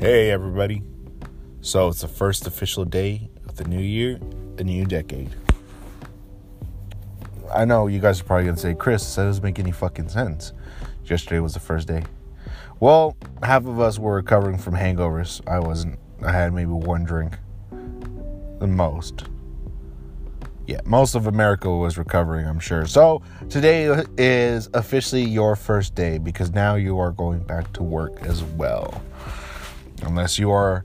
Hey, everybody. So it's the first official day of the new year, the new decade. I know you guys are probably going to say, Chris, that doesn't make any fucking sense. Yesterday was the first day. Well, half of us were recovering from hangovers. I wasn't. I had maybe one drink. The most. Yeah, most of America was recovering, I'm sure. So today is officially your first day because now you are going back to work as well. Unless you are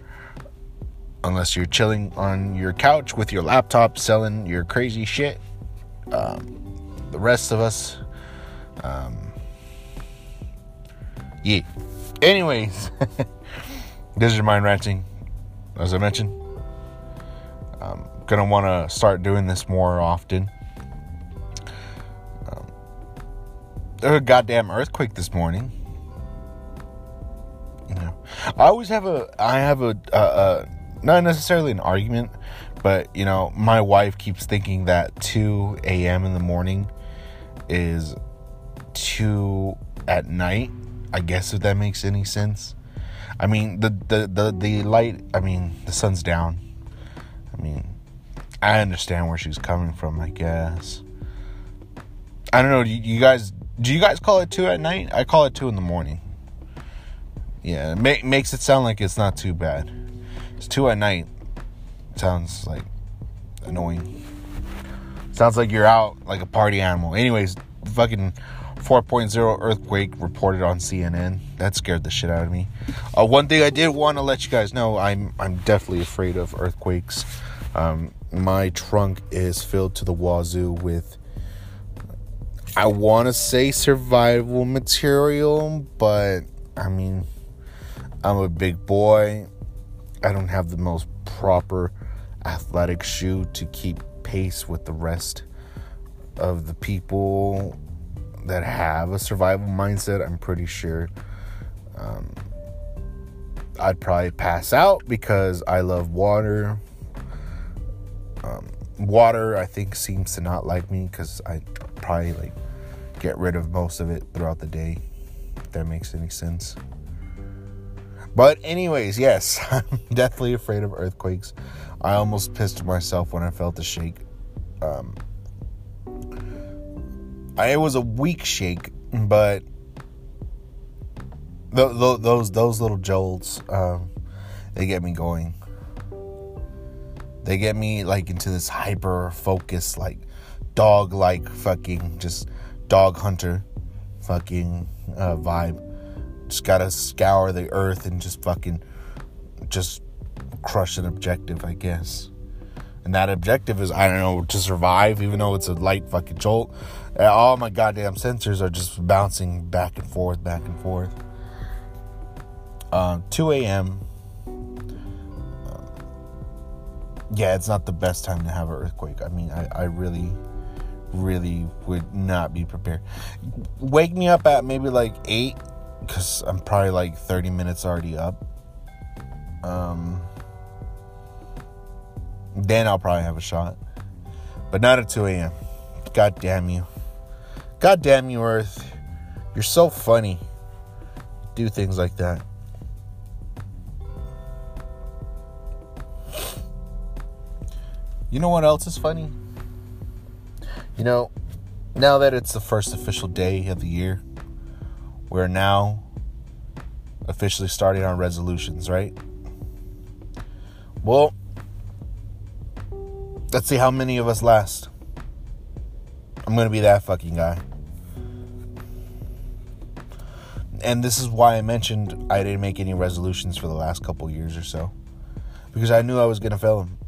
unless you're chilling on your couch with your laptop selling your crazy shit. Um, the rest of us, um, yeah. Anyways, this is mind ranting. As I mentioned, I'm gonna want to start doing this more often. Um, there a goddamn earthquake this morning. I always have a, I have a, a, a not necessarily an argument, but you know, my wife keeps thinking that 2 a.m. in the morning is 2 at night. I guess if that makes any sense. I mean, the the the, the light. I mean, the sun's down. I mean, I understand where she's coming from. I guess. I don't know. Do you guys do you guys call it two at night? I call it two in the morning. Yeah, it makes it sound like it's not too bad. It's two at night. Sounds like annoying. Sounds like you're out like a party animal. Anyways, fucking 4.0 earthquake reported on CNN. That scared the shit out of me. Uh, one thing I did want to let you guys know, I'm I'm definitely afraid of earthquakes. Um, my trunk is filled to the wazoo with I want to say survival material, but I mean, I'm a big boy. I don't have the most proper athletic shoe to keep pace with the rest of the people that have a survival mindset. I'm pretty sure um, I'd probably pass out because I love water. Um, water, I think, seems to not like me because I probably like get rid of most of it throughout the day. If that makes any sense. But, anyways, yes, I'm definitely afraid of earthquakes. I almost pissed myself when I felt the shake. Um, I, it was a weak shake, but th- th- those those little jolts, um, they get me going. They get me like into this hyper focus, like dog like fucking just dog hunter fucking uh, vibe just gotta scour the earth and just fucking just crush an objective, I guess. And that objective is, I don't know, to survive, even though it's a light fucking jolt. Uh, all my goddamn sensors are just bouncing back and forth, back and forth. Uh, 2 a.m. Uh, yeah, it's not the best time to have an earthquake. I mean, I, I really, really would not be prepared. Wake me up at maybe like 8 because I'm probably like 30 minutes already up. Um, then I'll probably have a shot, but not at 2 a.m. God damn you. God damn you, Earth. You're so funny. Do things like that. You know what else is funny? You know, now that it's the first official day of the year, we're now officially starting our resolutions, right? Well, let's see how many of us last. I'm going to be that fucking guy. And this is why I mentioned I didn't make any resolutions for the last couple years or so. Because I knew I was going to fail them.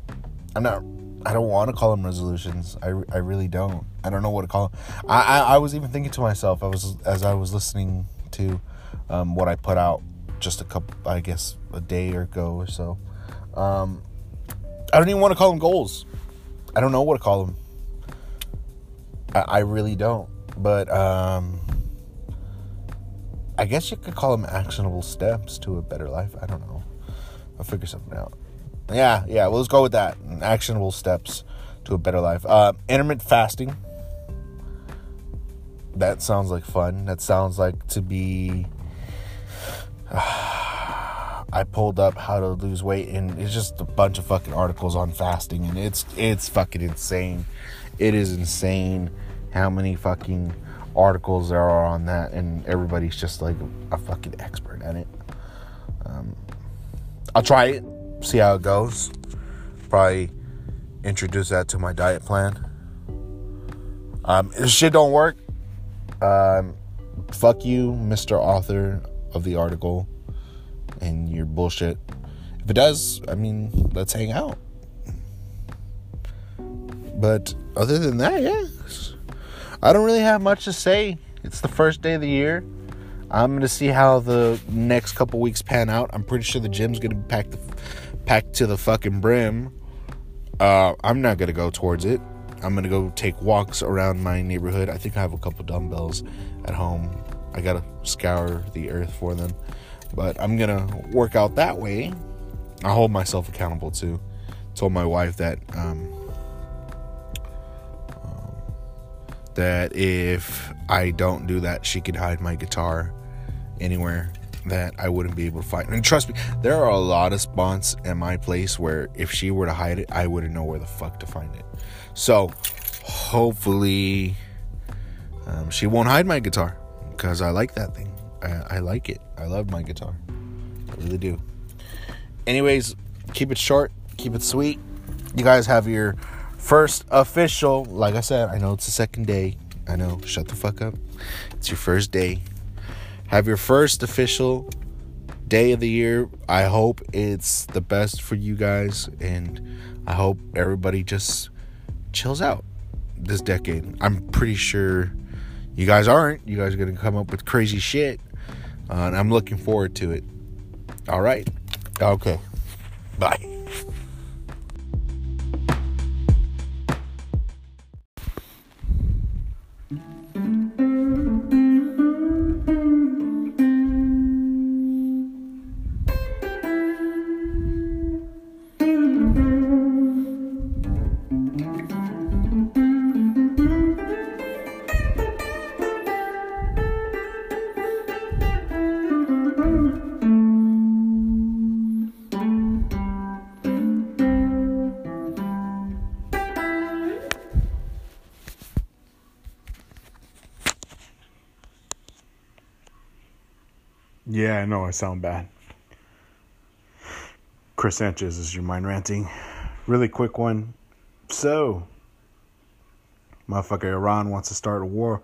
I'm not I don't want to call them resolutions. I, I really don't. I don't know what to call them. I, I, I was even thinking to myself, I was as I was listening to um, what I put out just a couple, I guess, a day or ago or so. Um, I don't even want to call them goals. I don't know what to call them. I, I really don't. But um, I guess you could call them actionable steps to a better life. I don't know. I'll figure something out. Yeah, yeah. Well, let's go with that. Actionable steps to a better life. Uh, intermittent fasting. That sounds like fun. That sounds like to be. I pulled up how to lose weight, and it's just a bunch of fucking articles on fasting, and it's it's fucking insane. It is insane how many fucking articles there are on that, and everybody's just like a fucking expert at it. Um, I'll try it, see how it goes. Probably introduce that to my diet plan. Um, if shit don't work, um, fuck you, Mr. Author of the article, and your bullshit. If it does, I mean, let's hang out. But other than that, yeah, I don't really have much to say. It's the first day of the year. I'm gonna see how the next couple weeks pan out. I'm pretty sure the gym's gonna be packed, packed to the fucking brim. Uh, I'm not gonna go towards it. I'm gonna go take walks around my neighborhood. I think I have a couple dumbbells at home. I gotta scour the earth for them, but I'm gonna work out that way. I hold myself accountable too. Told my wife that um, um, that if I don't do that, she could hide my guitar anywhere that I wouldn't be able to find. And trust me, there are a lot of spots in my place where if she were to hide it, I wouldn't know where the fuck to find it. So hopefully um, she won't hide my guitar because I like that thing. I, I like it. I love my guitar. I really do. Anyways, keep it short, keep it sweet. You guys have your first official, like I said, I know it's the second day. I know, shut the fuck up. It's your first day have your first official day of the year. I hope it's the best for you guys, and I hope everybody just chills out this decade. I'm pretty sure you guys aren't. You guys are going to come up with crazy shit, uh, and I'm looking forward to it. All right. Okay. Bye. Yeah, I know I sound bad. Chris Sanchez is your mind ranting. Really quick one. So, motherfucker Iran wants to start a war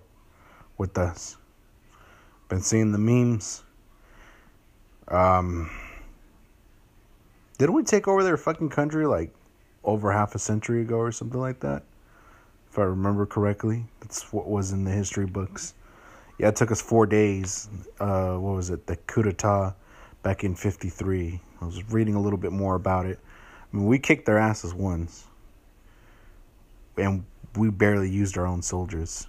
with us. Been seeing the memes. Um, didn't we take over their fucking country like over half a century ago or something like that? If I remember correctly, that's what was in the history books yeah, it took us four days. Uh, what was it? The coup d'etat back in 53. I was reading a little bit more about it. I mean, we kicked their asses once. And we barely used our own soldiers.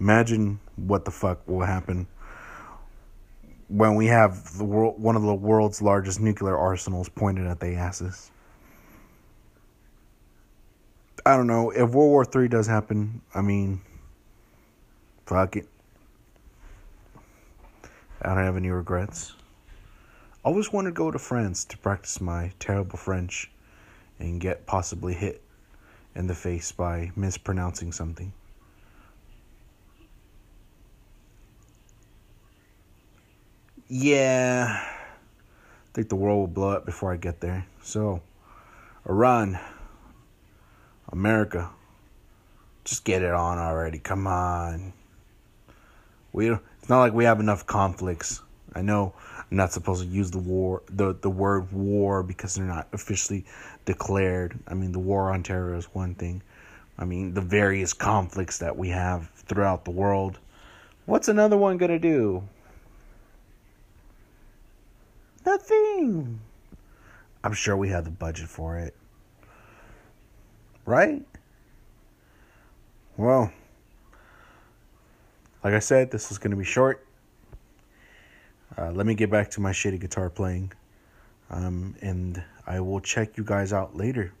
Imagine what the fuck will happen when we have the world, one of the world's largest nuclear arsenals pointed at the asses. I don't know. If World War III does happen, I mean, fuck it. I don't have any regrets. Always wanted to go to France to practice my terrible French and get possibly hit in the face by mispronouncing something. Yeah, I think the world will blow up before I get there. So, Iran, America, just get it on already. Come on. We it's not like we have enough conflicts. I know I'm not supposed to use the war the, the word war because they're not officially declared. I mean the war on terror is one thing. I mean the various conflicts that we have throughout the world. What's another one gonna do? Nothing. I'm sure we have the budget for it. Right? Well, like I said, this is going to be short. Uh, let me get back to my shitty guitar playing. Um, and I will check you guys out later.